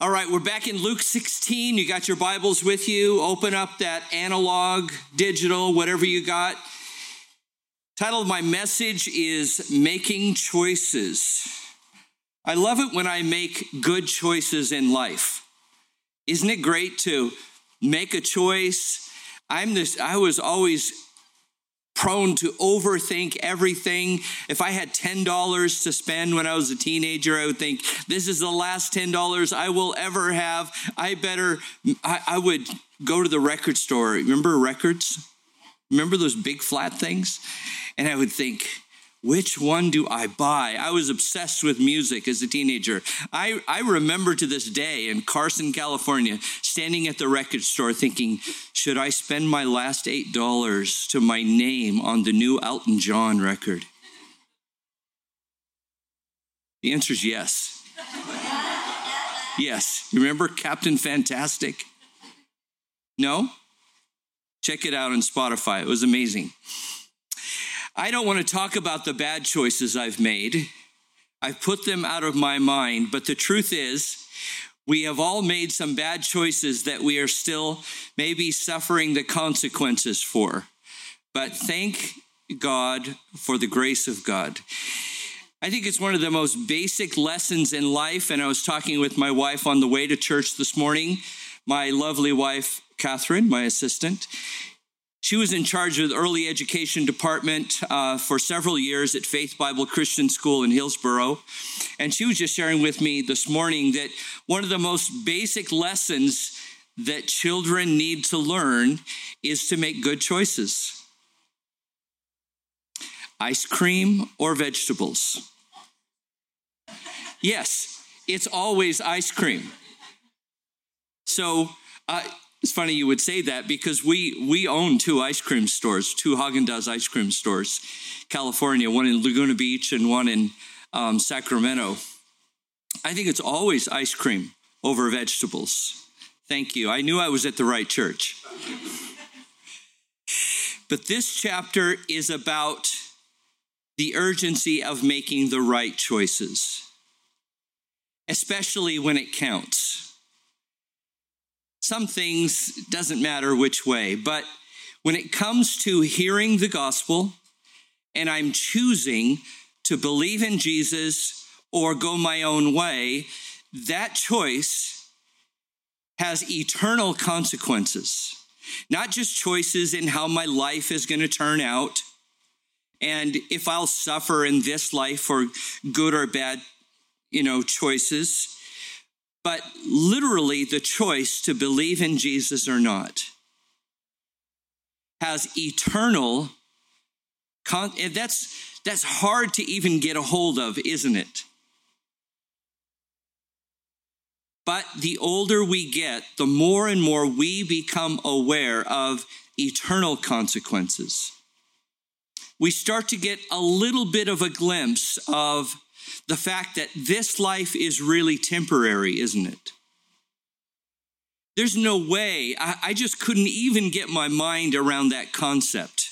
All right, we're back in Luke 16. You got your Bibles with you. Open up that analog, digital, whatever you got. Title of my message is Making Choices. I love it when I make good choices in life. Isn't it great to make a choice? I'm this, I was always prone to overthink everything. If I had $10 to spend when I was a teenager, I would think, this is the last $10 I will ever have. I better, I, I would go to the record store. Remember records? Remember those big flat things? And I would think, which one do I buy? I was obsessed with music as a teenager. I, I remember to this day in Carson, California, standing at the record store thinking, should I spend my last $8 to my name on the new Elton John record? The answer is yes. yes. Remember Captain Fantastic? No? Check it out on Spotify. It was amazing. I don't want to talk about the bad choices I've made. I've put them out of my mind, but the truth is, we have all made some bad choices that we are still maybe suffering the consequences for. But thank God for the grace of God. I think it's one of the most basic lessons in life. And I was talking with my wife on the way to church this morning, my lovely wife, Catherine, my assistant. She was in charge of the early education department uh, for several years at Faith Bible Christian School in Hillsboro. And she was just sharing with me this morning that one of the most basic lessons that children need to learn is to make good choices ice cream or vegetables. Yes, it's always ice cream. So, uh, it's funny you would say that because we we own two ice cream stores, two Haagen Dazs ice cream stores, California, one in Laguna Beach and one in um, Sacramento. I think it's always ice cream over vegetables. Thank you. I knew I was at the right church. but this chapter is about the urgency of making the right choices, especially when it counts some things doesn't matter which way, but when it comes to hearing the gospel and I'm choosing to believe in Jesus or go my own way, that choice has eternal consequences. Not just choices in how my life is going to turn out and if I'll suffer in this life for good or bad, you know, choices but literally the choice to believe in Jesus or not has eternal con- that's that's hard to even get a hold of isn't it? But the older we get the more and more we become aware of eternal consequences. We start to get a little bit of a glimpse of the fact that this life is really temporary, isn't it? There's no way, I, I, just couldn't even get my mind around that concept.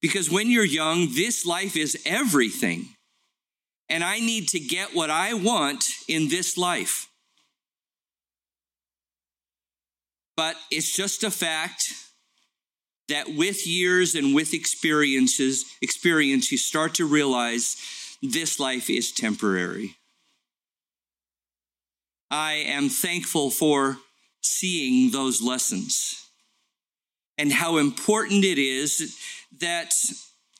Because when you're young, this life is everything. And I need to get what I want in this life. But it's just a fact that with years and with experiences, experience, you start to realize this life is temporary. I am thankful for seeing those lessons and how important it is that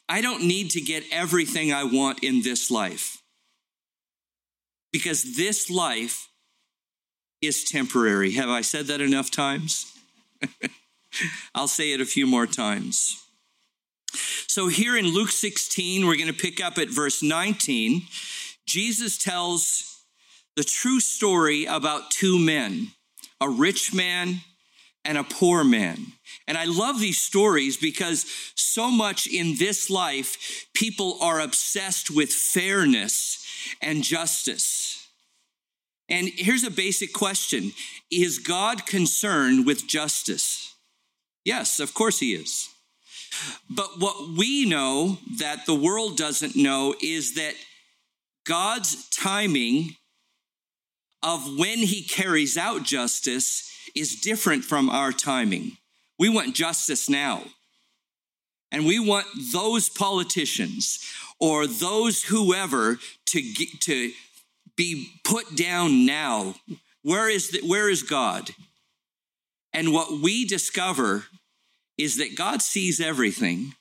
I don't need to get everything I want in this life because this life is temporary. Have I said that enough times? I'll say it a few more times. So, here in Luke 16, we're going to pick up at verse 19. Jesus tells the true story about two men, a rich man and a poor man. And I love these stories because so much in this life, people are obsessed with fairness and justice. And here's a basic question Is God concerned with justice? Yes, of course he is. But what we know that the world doesn't know is that God's timing of when he carries out justice is different from our timing. We want justice now. And we want those politicians or those whoever to, to be put down now. Where is, the, where is God? And what we discover is that God sees everything.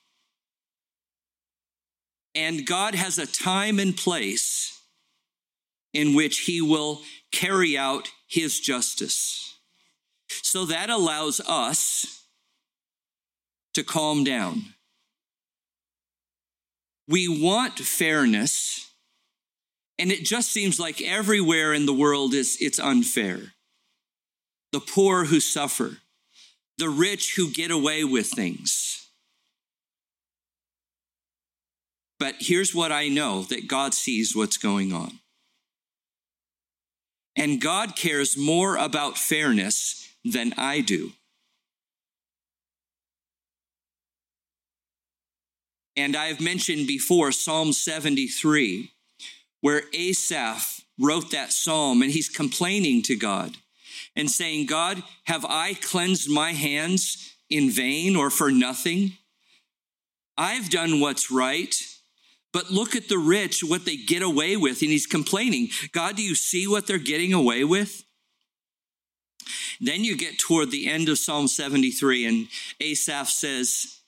And God has a time and place in which he will carry out his justice. So that allows us to calm down. We want fairness, and it just seems like everywhere in the world is it's unfair. The poor who suffer, the rich who get away with things. But here's what I know that God sees what's going on. And God cares more about fairness than I do. And I've mentioned before Psalm 73, where Asaph wrote that psalm and he's complaining to God and saying, God, have I cleansed my hands in vain or for nothing? I've done what's right, but look at the rich, what they get away with. And he's complaining, God, do you see what they're getting away with? Then you get toward the end of Psalm 73, and Asaph says,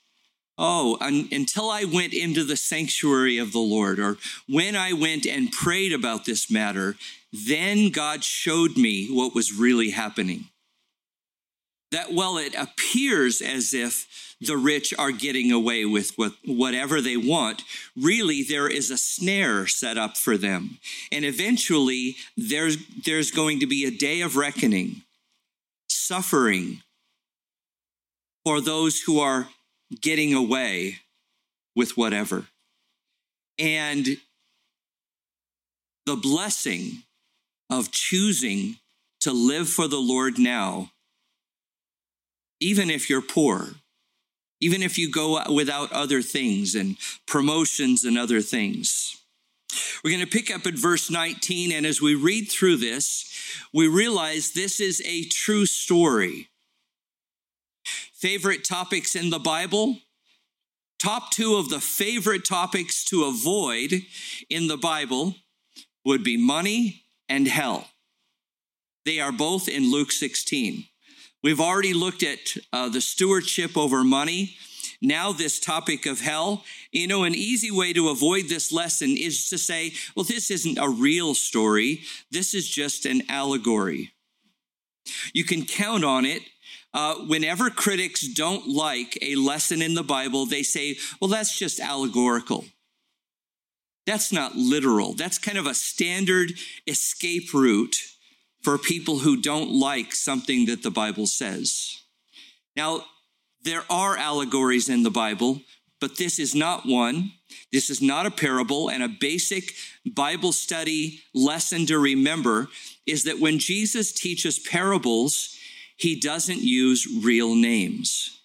Oh, un- until I went into the sanctuary of the Lord, or when I went and prayed about this matter, then God showed me what was really happening. That while it appears as if the rich are getting away with what, whatever they want, really there is a snare set up for them. And eventually there's, there's going to be a day of reckoning, suffering for those who are getting away with whatever. And the blessing of choosing to live for the Lord now, even if you're poor, even if you go without other things and promotions and other things. We're going to pick up at verse 19, and as we read through this, we realize this is a true story. Favorite topics in the Bible? Top two of the favorite topics to avoid in the Bible would be money and hell. They are both in Luke 16. We've already looked at uh, the stewardship over money. Now, this topic of hell. You know, an easy way to avoid this lesson is to say, well, this isn't a real story. This is just an allegory. You can count on it. Uh, whenever critics don't like a lesson in the Bible, they say, well, that's just allegorical. That's not literal. That's kind of a standard escape route for people who don't like something that the Bible says. Now, there are allegories in the Bible, but this is not one. This is not a parable. And a basic Bible study lesson to remember is that when Jesus teaches parables, he doesn't use real names.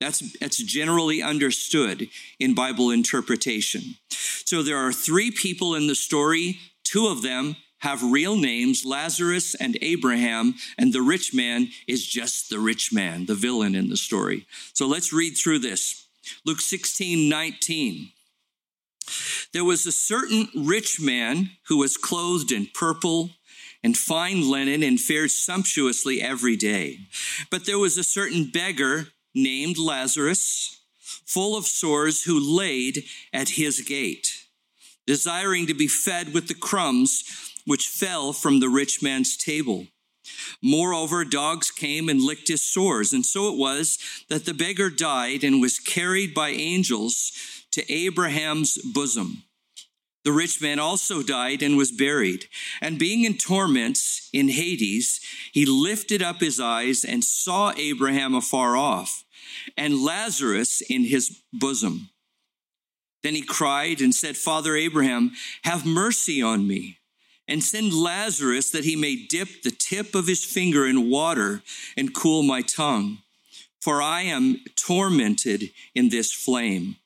That's, that's generally understood in Bible interpretation. So there are three people in the story. Two of them have real names Lazarus and Abraham, and the rich man is just the rich man, the villain in the story. So let's read through this. Luke 16 19. There was a certain rich man who was clothed in purple and fine linen and fared sumptuously every day. But there was a certain beggar named Lazarus, full of sores, who laid at his gate, desiring to be fed with the crumbs which fell from the rich man's table. Moreover, dogs came and licked his sores, and so it was that the beggar died and was carried by angels to Abraham's bosom. The rich man also died and was buried. And being in torments in Hades, he lifted up his eyes and saw Abraham afar off and Lazarus in his bosom. Then he cried and said, Father Abraham, have mercy on me and send Lazarus that he may dip the tip of his finger in water and cool my tongue, for I am tormented in this flame.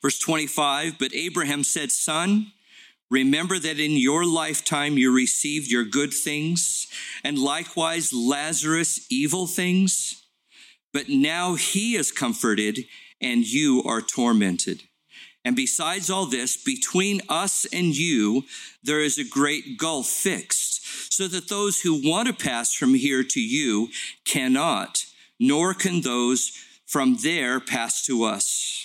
Verse 25, but Abraham said, Son, Remember that in your lifetime you received your good things, and likewise Lazarus evil things. But now he is comforted, and you are tormented. And besides all this, between us and you, there is a great gulf fixed, so that those who want to pass from here to you cannot, nor can those from there pass to us.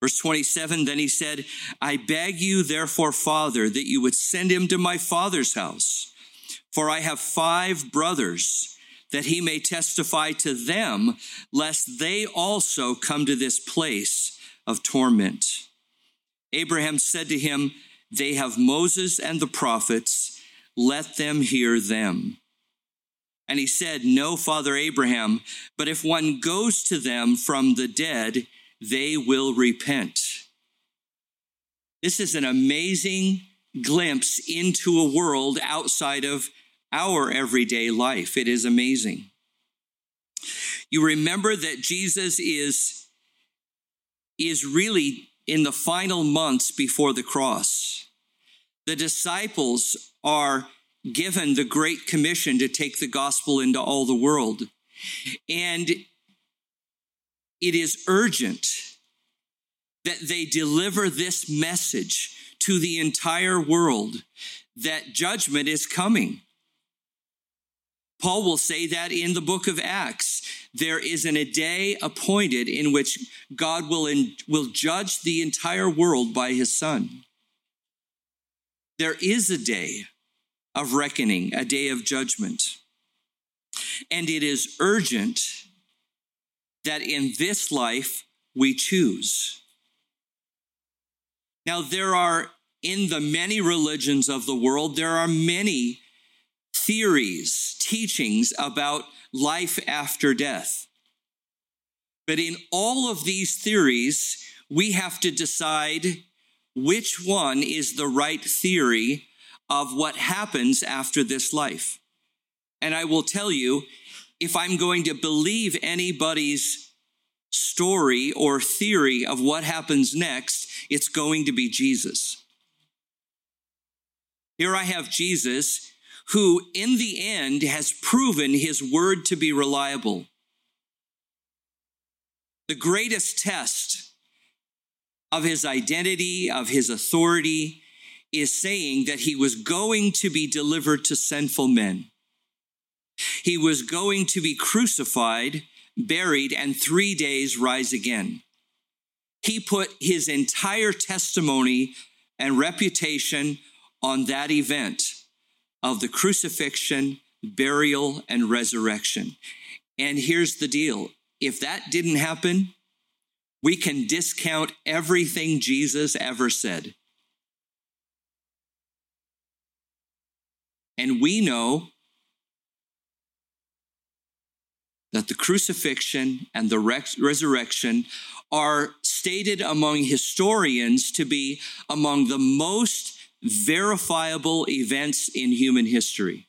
Verse 27 Then he said, I beg you, therefore, Father, that you would send him to my father's house, for I have five brothers, that he may testify to them, lest they also come to this place of torment. Abraham said to him, They have Moses and the prophets, let them hear them. And he said, No, Father Abraham, but if one goes to them from the dead, they will repent. This is an amazing glimpse into a world outside of our everyday life. It is amazing. You remember that Jesus is, is really in the final months before the cross. The disciples are given the Great Commission to take the gospel into all the world. And it is urgent that they deliver this message to the entire world that judgment is coming. Paul will say that in the book of Acts. There is an, a day appointed in which God will, in, will judge the entire world by his son. There is a day of reckoning, a day of judgment. And it is urgent that in this life we choose. Now, there are in the many religions of the world, there are many theories, teachings about life after death. But in all of these theories, we have to decide which one is the right theory of what happens after this life. And I will tell you, if I'm going to believe anybody's story or theory of what happens next, it's going to be Jesus. Here I have Jesus, who in the end has proven his word to be reliable. The greatest test of his identity, of his authority, is saying that he was going to be delivered to sinful men. He was going to be crucified, buried, and three days rise again. He put his entire testimony and reputation on that event of the crucifixion, burial, and resurrection. And here's the deal if that didn't happen, we can discount everything Jesus ever said. And we know that the crucifixion and the resurrection are stated among historians to be among the most verifiable events in human history.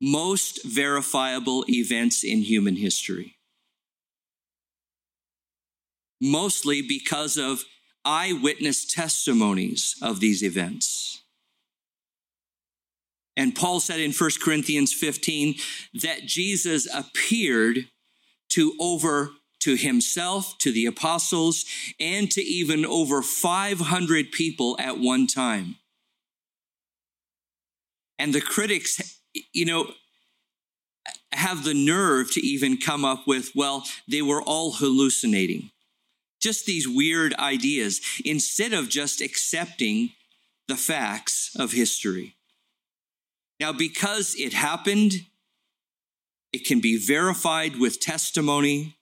Most verifiable events in human history. Mostly because of eyewitness testimonies of these events. And Paul said in 1 Corinthians 15 that Jesus appeared to over to himself, to the apostles, and to even over 500 people at one time. And the critics, you know, have the nerve to even come up with, well, they were all hallucinating just these weird ideas instead of just accepting the facts of history. Now, because it happened, it can be verified with testimony.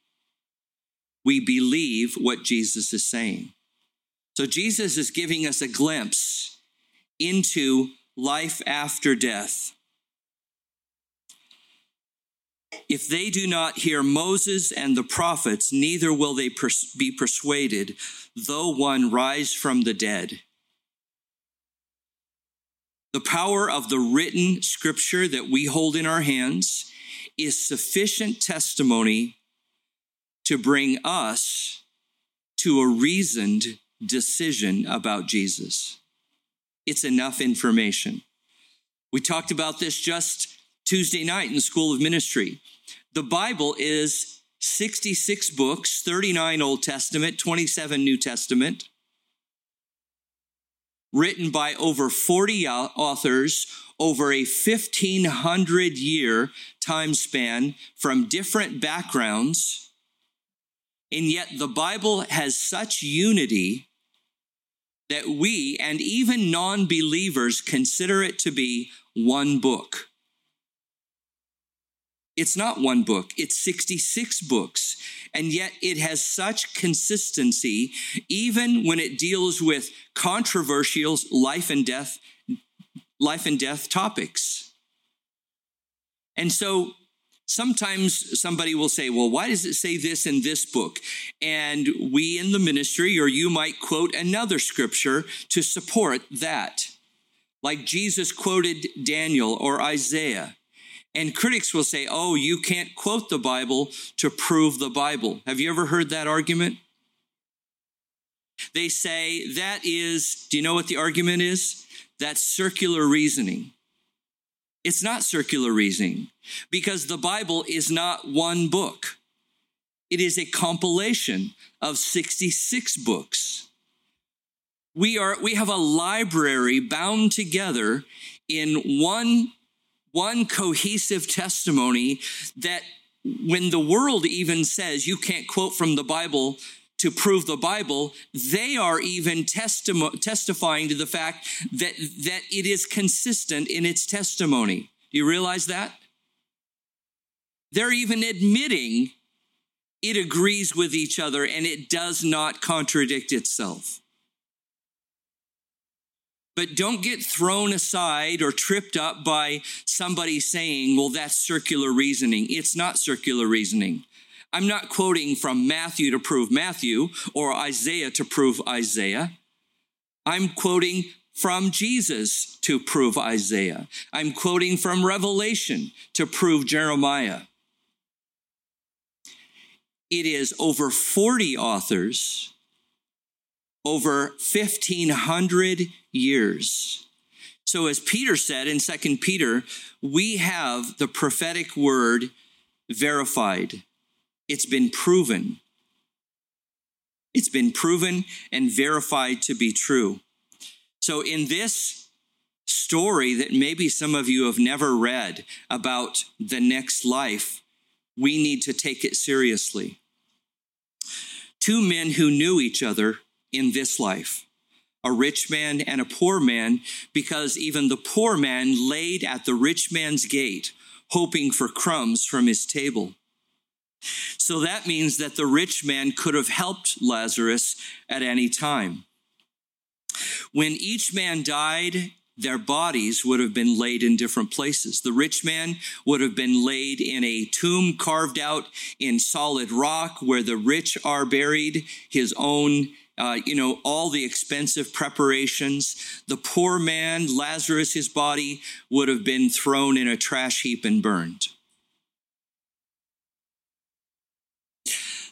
We believe what Jesus is saying. So, Jesus is giving us a glimpse into life after death. If they do not hear Moses and the prophets, neither will they pers- be persuaded, though one rise from the dead. The power of the written scripture that we hold in our hands is sufficient testimony to bring us to a reasoned decision about Jesus. It's enough information. We talked about this just Tuesday night in the School of Ministry. The Bible is 66 books, 39 Old Testament, 27 New Testament, written by over 40 authors over a 1500 year time span from different backgrounds. And yet the Bible has such unity that we and even non believers consider it to be one book. It's not one book, it's 66 books. And yet it has such consistency, even when it deals with controversial life and death, life and death topics. And so sometimes somebody will say, well, why does it say this in this book? And we in the ministry, or you might quote another scripture to support that. Like Jesus quoted Daniel or Isaiah. And critics will say, oh, you can't quote the Bible to prove the Bible. Have you ever heard that argument? They say that is, do you know what the argument is? That's circular reasoning. It's not circular reasoning because the Bible is not one book. It is a compilation of 66 books. We are, we have a library bound together in one one cohesive testimony that when the world even says you can't quote from the Bible to prove the Bible, they are even testi- testifying to the fact that, that it is consistent in its testimony. Do you realize that? They're even admitting it agrees with each other and it does not contradict itself. But don't get thrown aside or tripped up by somebody saying, well, that's circular reasoning. It's not circular reasoning. I'm not quoting from Matthew to prove Matthew or Isaiah to prove Isaiah. I'm quoting from Jesus to prove Isaiah. I'm quoting from Revelation to prove Jeremiah. It is over 40 authors, over 1,500 years. So, as Peter said in Second Peter, we have the prophetic word verified. It's been proven. It's been proven and verified to be true. So, in this story that maybe some of you have never read about the next life, we need to take it seriously. Two men who knew each other in this life a rich man and a poor man, because even the poor man laid at the rich man's gate, hoping for crumbs from his table. So that means that the rich man could have helped Lazarus at any time. When each man died, their bodies would have been laid in different places. The rich man would have been laid in a tomb carved out in solid rock where the rich are buried. His own uh, you know, all the expensive preparations. The poor man, Lazarus, his body would have been thrown in a trash heap and burned.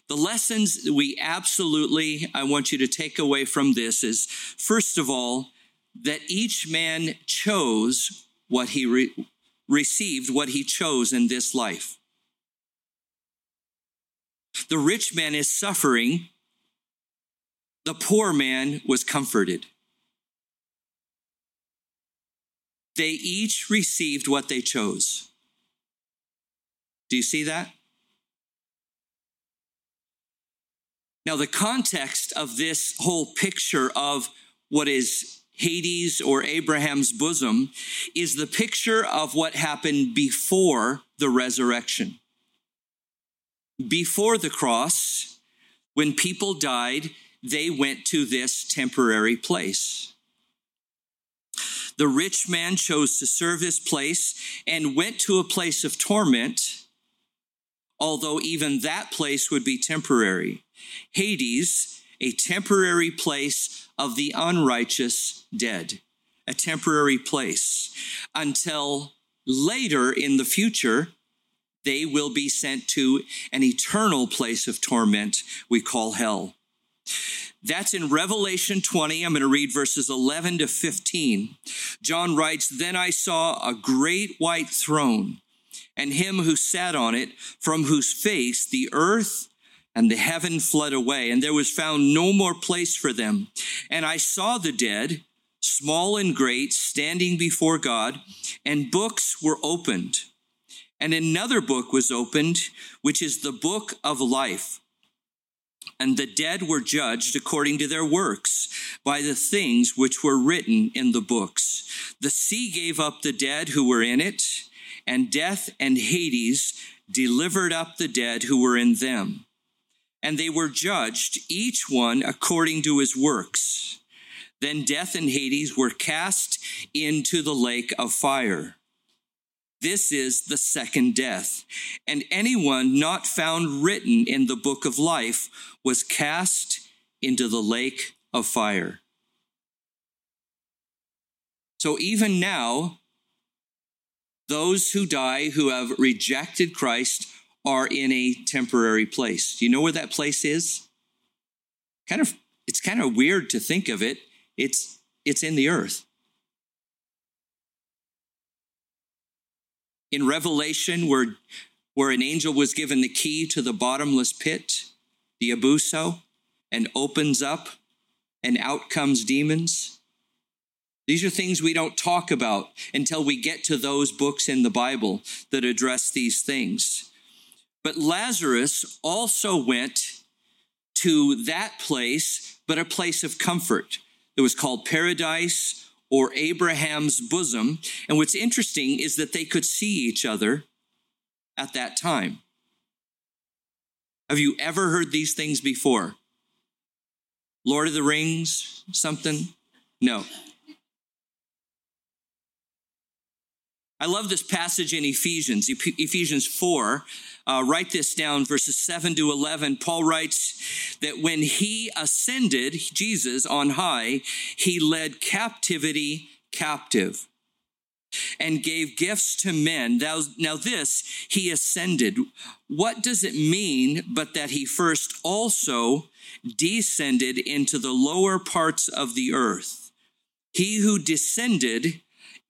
The lessons we absolutely, I want you to take away from this is first of all, that each man chose what he re- received, what he chose in this life. The rich man is suffering the poor man was comforted. They each received what they chose. Do you see that? Now, the context of this whole picture of what is Hades or Abraham's bosom is the picture of what happened before the resurrection. Before the cross, when people died, they went to this temporary place. The rich man chose to serve his place and went to a place of torment, although even that place would be temporary. Hades, a temporary place of the unrighteous dead, a temporary place until later in the future, they will be sent to an eternal place of torment we call hell. That's in Revelation 20. I'm going to read verses 11 to 15. John writes, Then I saw a great white throne and him who sat on it, from whose face the earth and the heaven fled away, and there was found no more place for them. And I saw the dead, small and great, standing before God, and books were opened. And another book was opened, which is the book of life. And the dead were judged according to their works by the things which were written in the books. The sea gave up the dead who were in it, and death and Hades delivered up the dead who were in them and they were judged, each one according to his works. Then death and Hades were cast into the lake of fire. This is the second death. And anyone not found written in the book of life was cast into the lake of fire. So even now, those who die who have rejected Christ are in a temporary place. Do you know where that place is? Kind of it's kind of weird to think of it. It's it's in the earth. In Revelation where where an angel was given the key to the bottomless pit, the abuso, and opens up and out comes demons. These are things we don't talk about until we get to those books in the Bible that address these things. But Lazarus also went to that place, but a place of comfort. It was called paradise or Abraham's bosom. And what's interesting is that they could see each other at that time. Have you ever heard these things before? Lord of the Rings, something? No. I love this passage in Ephesians, Ephesians 4. Uh, write this down, verses 7 to 11. Paul writes that when he ascended, Jesus on high, he led captivity captive and gave gifts to men. Now, now, this, he ascended. What does it mean but that he first also descended into the lower parts of the earth? He who descended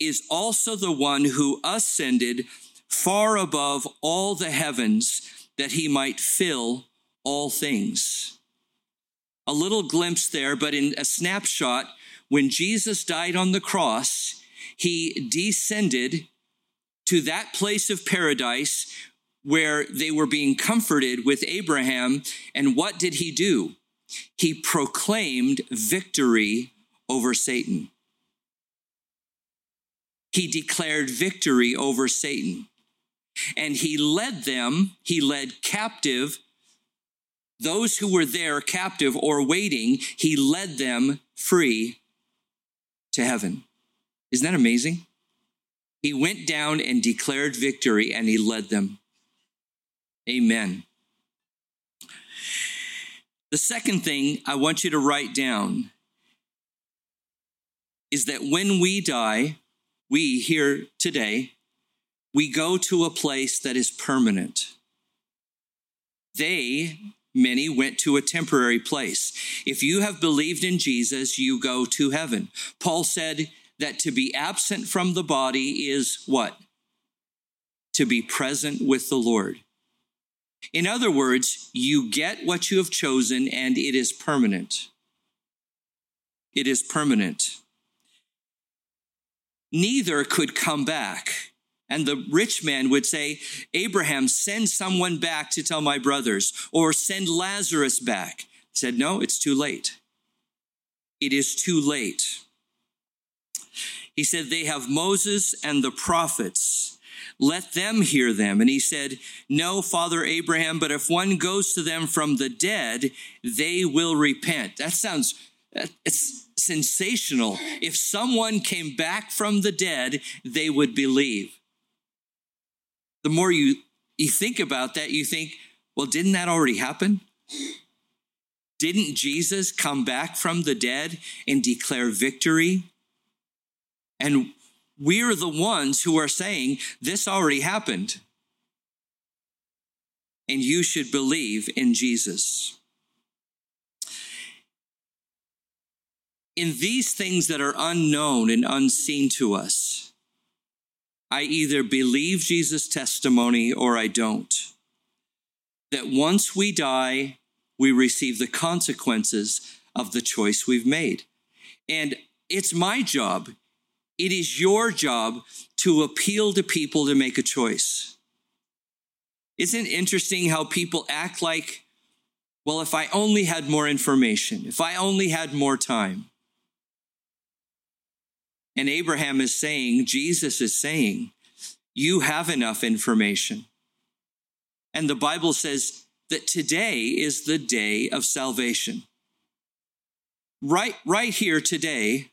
is also the one who ascended far above all the heavens that he might fill all things. A little glimpse there, but in a snapshot, when Jesus died on the cross, he descended to that place of paradise where they were being comforted with Abraham. And what did he do? He proclaimed victory over Satan he declared victory over Satan. And he led them, he led captive those who were there captive or waiting, he led them free to heaven. Isn't that amazing? He went down and declared victory and he led them. Amen. The second thing I want you to write down is that when we die, we here today, we go to a place that is permanent. They, many, went to a temporary place. If you have believed in Jesus, you go to heaven. Paul said that to be absent from the body is what? To be present with the Lord. In other words, you get what you have chosen and it is permanent. It is permanent neither could come back. And the rich man would say, Abraham, send someone back to tell my brothers, or send Lazarus back. He said, No, it's too late. It is too late. He said, They have Moses and the prophets. Let them hear them. And he said, No, Father Abraham, but if one goes to them from the dead, they will repent. That sounds, it's sensational. If someone came back from the dead, they would believe. The more you, you think about that, you think, well, didn't that already happen? Didn't Jesus come back from the dead and declare victory? And we're the ones who are saying this already happened. And you should believe in Jesus. In these things that are unknown and unseen to us, I either believe Jesus' testimony or I don't. That once we die, we receive the consequences of the choice we've made. And it's my job, it is your job to appeal to people to make a choice. Isn't it interesting how people act like, well, if I only had more information, if I only had more time? And Abraham is saying, Jesus is saying, you have enough information. And the Bible says that today is the day of salvation. Right, right here today,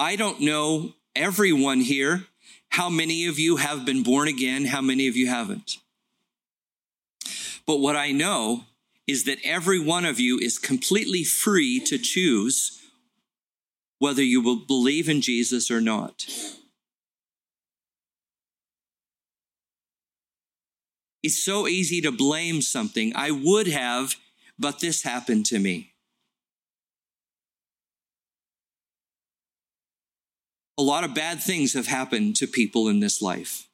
I don't know everyone here how many of you have been born again, how many of you haven't. But what I know is that every one of you is completely free to choose whether you will believe in Jesus or not. It's so easy to blame something. I would have, but this happened to me. A lot of bad things have happened to people in this life.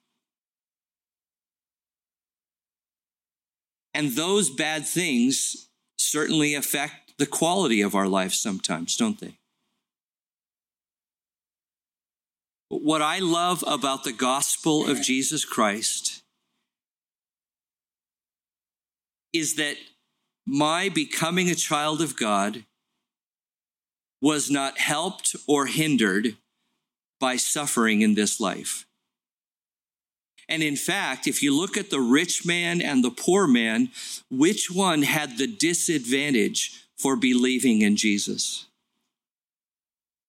And those bad things certainly affect the quality of our life sometimes, don't they? What I love about the gospel of Jesus Christ is that my becoming a child of God was not helped or hindered by suffering in this life. And in fact, if you look at the rich man and the poor man, which one had the disadvantage for believing in Jesus?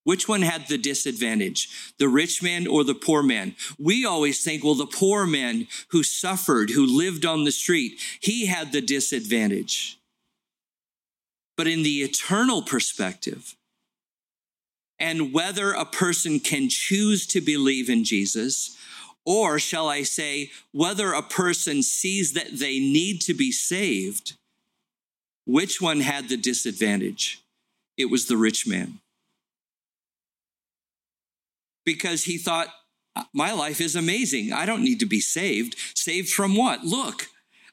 Which one had the disadvantage, the rich man or the poor man? We always think, well, the poor man who suffered, who lived on the street, he had the disadvantage. But in the eternal perspective, and whether a person can choose to believe in Jesus, or shall I say, whether a person sees that they need to be saved, which one had the disadvantage? It was the rich man because he thought, my life is amazing. I don't need to be saved. Saved from what? Look,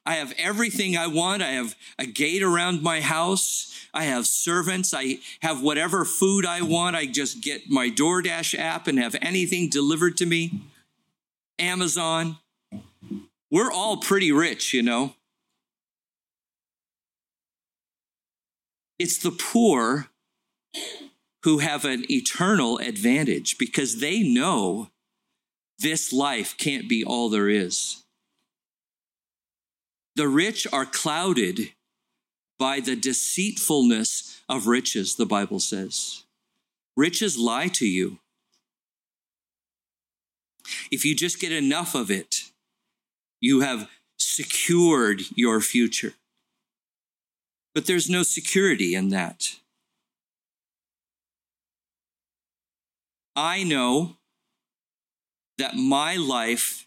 I have everything I want. I have a gate around my house. I have servants. I have whatever food I want. I just get my DoorDash app and have anything delivered to me. Amazon. We're all pretty rich, you know. It's the poor who have an eternal advantage because they know this life can't be all there is. The rich are clouded by the deceitfulness of riches, the Bible says. Riches lie to you. If you just get enough of it, you have secured your future. But there's no security in that. I know that my life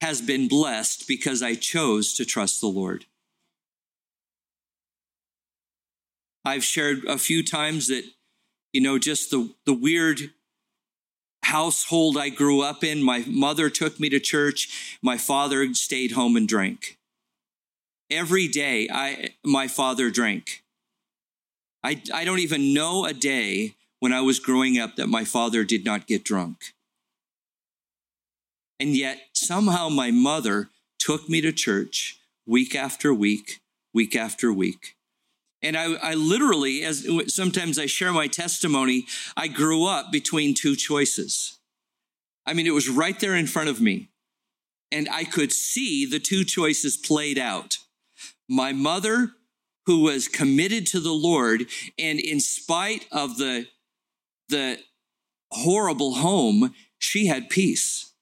has been blessed because I chose to trust the Lord. I've shared a few times that, you know, just the, the weird household I grew up in. My mother took me to church, my father stayed home and drank. Every day, I, my father drank. I, I don't even know a day when I was growing up that my father did not get drunk. And yet, somehow, my mother took me to church week after week, week after week. And I, I literally, as sometimes I share my testimony, I grew up between two choices. I mean, it was right there in front of me. And I could see the two choices played out. My mother, who was committed to the Lord, and in spite of the the horrible home, she had peace.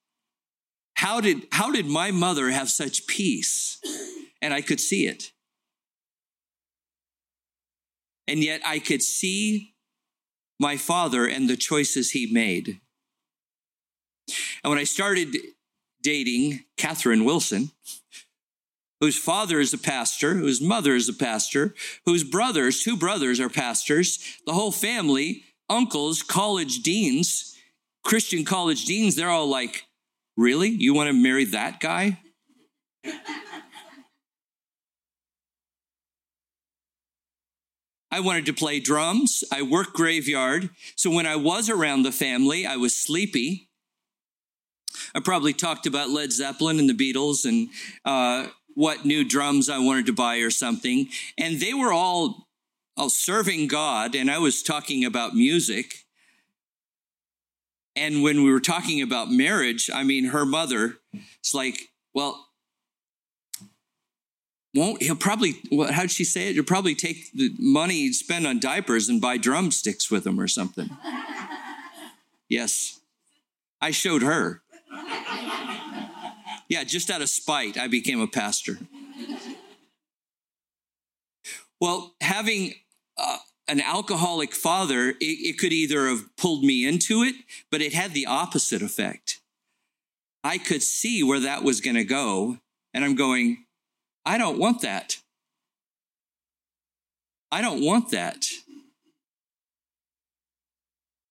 How did, how did my mother have such peace? And I could see it. And yet I could see my father and the choices he made. And when I started dating Catherine Wilson, whose father is a pastor, whose mother is a pastor, whose brothers, two brothers are pastors, the whole family, uncles, college deans, Christian college deans, they're all like, Really? You want to marry that guy? I wanted to play drums. I worked graveyard. So when I was around the family, I was sleepy. I probably talked about Led Zeppelin and the Beatles and uh, what new drums I wanted to buy or something. And they were all, all serving God, and I was talking about music. And when we were talking about marriage, I mean, her mother, it's like, well, won't he'll probably how'd she say it? You'll probably take the money you spend on diapers and buy drumsticks with them or something. yes. I showed her. Yeah, just out of spite, I became a pastor. Well, having uh, an alcoholic father, it, it could either have pulled me into it, but it had the opposite effect. I could see where that was going to go, and I'm going, I don't want that. I don't want that.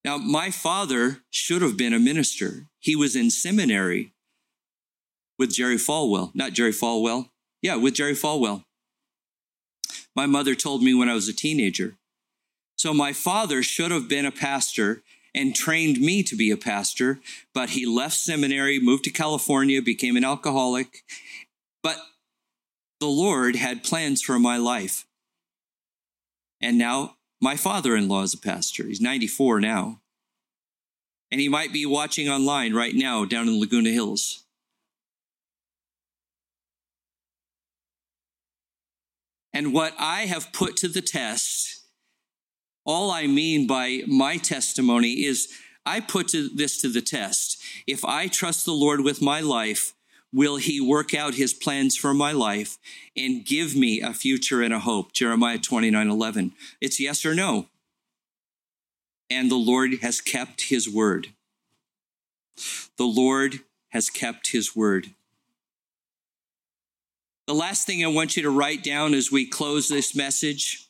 Now, my father should have been a minister. He was in seminary with Jerry Falwell, not Jerry Falwell. Yeah, with Jerry Falwell. My mother told me when I was a teenager. So my father should have been a pastor and trained me to be a pastor, but he left seminary, moved to California, became an alcoholic. But the Lord had plans for my life. And now my father in law is a pastor. He's 94 now. And he might be watching online right now down in Laguna Hills. And what I have put to the test, all I mean by my testimony is I put to this to the test. If I trust the Lord with my life, will he work out his plans for my life and give me a future and a hope? Jeremiah 29 11. It's yes or no. And the Lord has kept his word. The Lord has kept his word. The last thing I want you to write down as we close this message,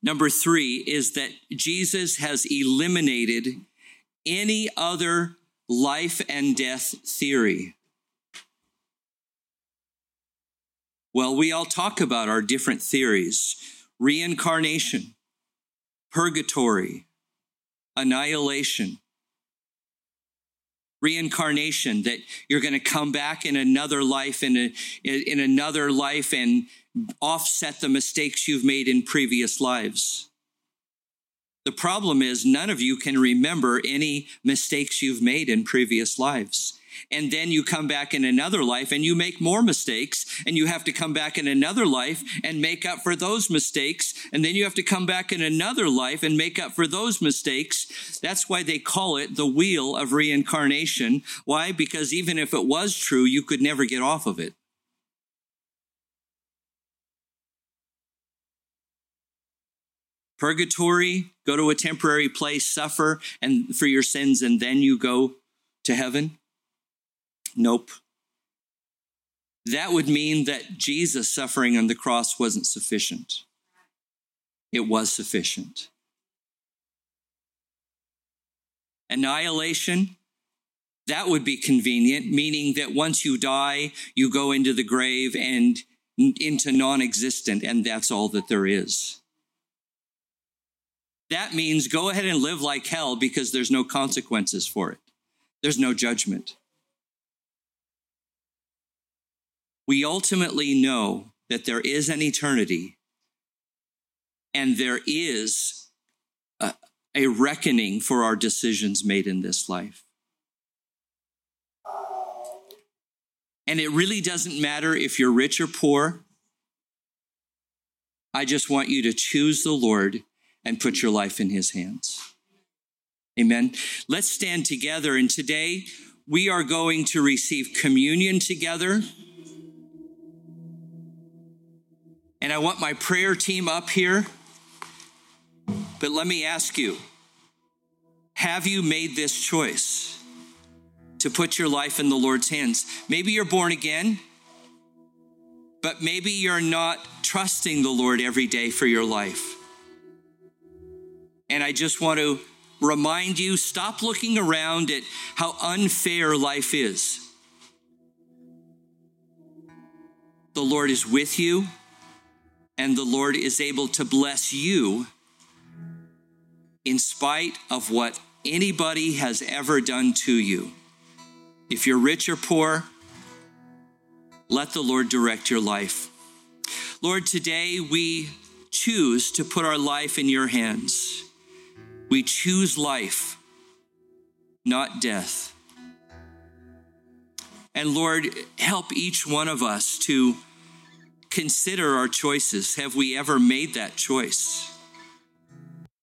number three, is that Jesus has eliminated any other life and death theory. Well, we all talk about our different theories reincarnation, purgatory, annihilation, reincarnation, that you're going to come back in another life, in, a, in another life, and offset the mistakes you've made in previous lives. The problem is, none of you can remember any mistakes you've made in previous lives and then you come back in another life and you make more mistakes and you have to come back in another life and make up for those mistakes. And then you have to come back in another life and make up for those mistakes. That's why they call it the wheel of reincarnation. Why? Because even if it was true you could never get off of it. Purgatory go to a temporary place suffer and for your sins and then you go to heaven Nope. That would mean that Jesus suffering on the cross wasn't sufficient. It was sufficient. Annihilation, that would be convenient, meaning that once you die, you go into the grave and into non existent, and that's all that there is. That means go ahead and live like hell because there's no consequences for it, there's no judgment. We ultimately know that there is an eternity and there is a, a, reckoning for our decisions made in this life. And it really doesn't matter if you're rich or poor. I just want you to choose the Lord and put your life in his hands. Amen. Let's stand together. And today we are going to receive communion together. I want my prayer team up here. But let me ask you have you made this choice to put your life in the Lord's hands? Maybe you're born again. but maybe you're not trusting the Lord every day for your life. And I just want to remind you stop looking around at how unfair life is. The Lord is with you, and the Lord is able to bless you in spite of what anybody has ever done to you. If you're rich or poor, let the Lord direct your life. Lord, today we choose to put our life in your hands. We choose life, not death. And Lord, help each one of us to consider our choices. Have we ever made that choice?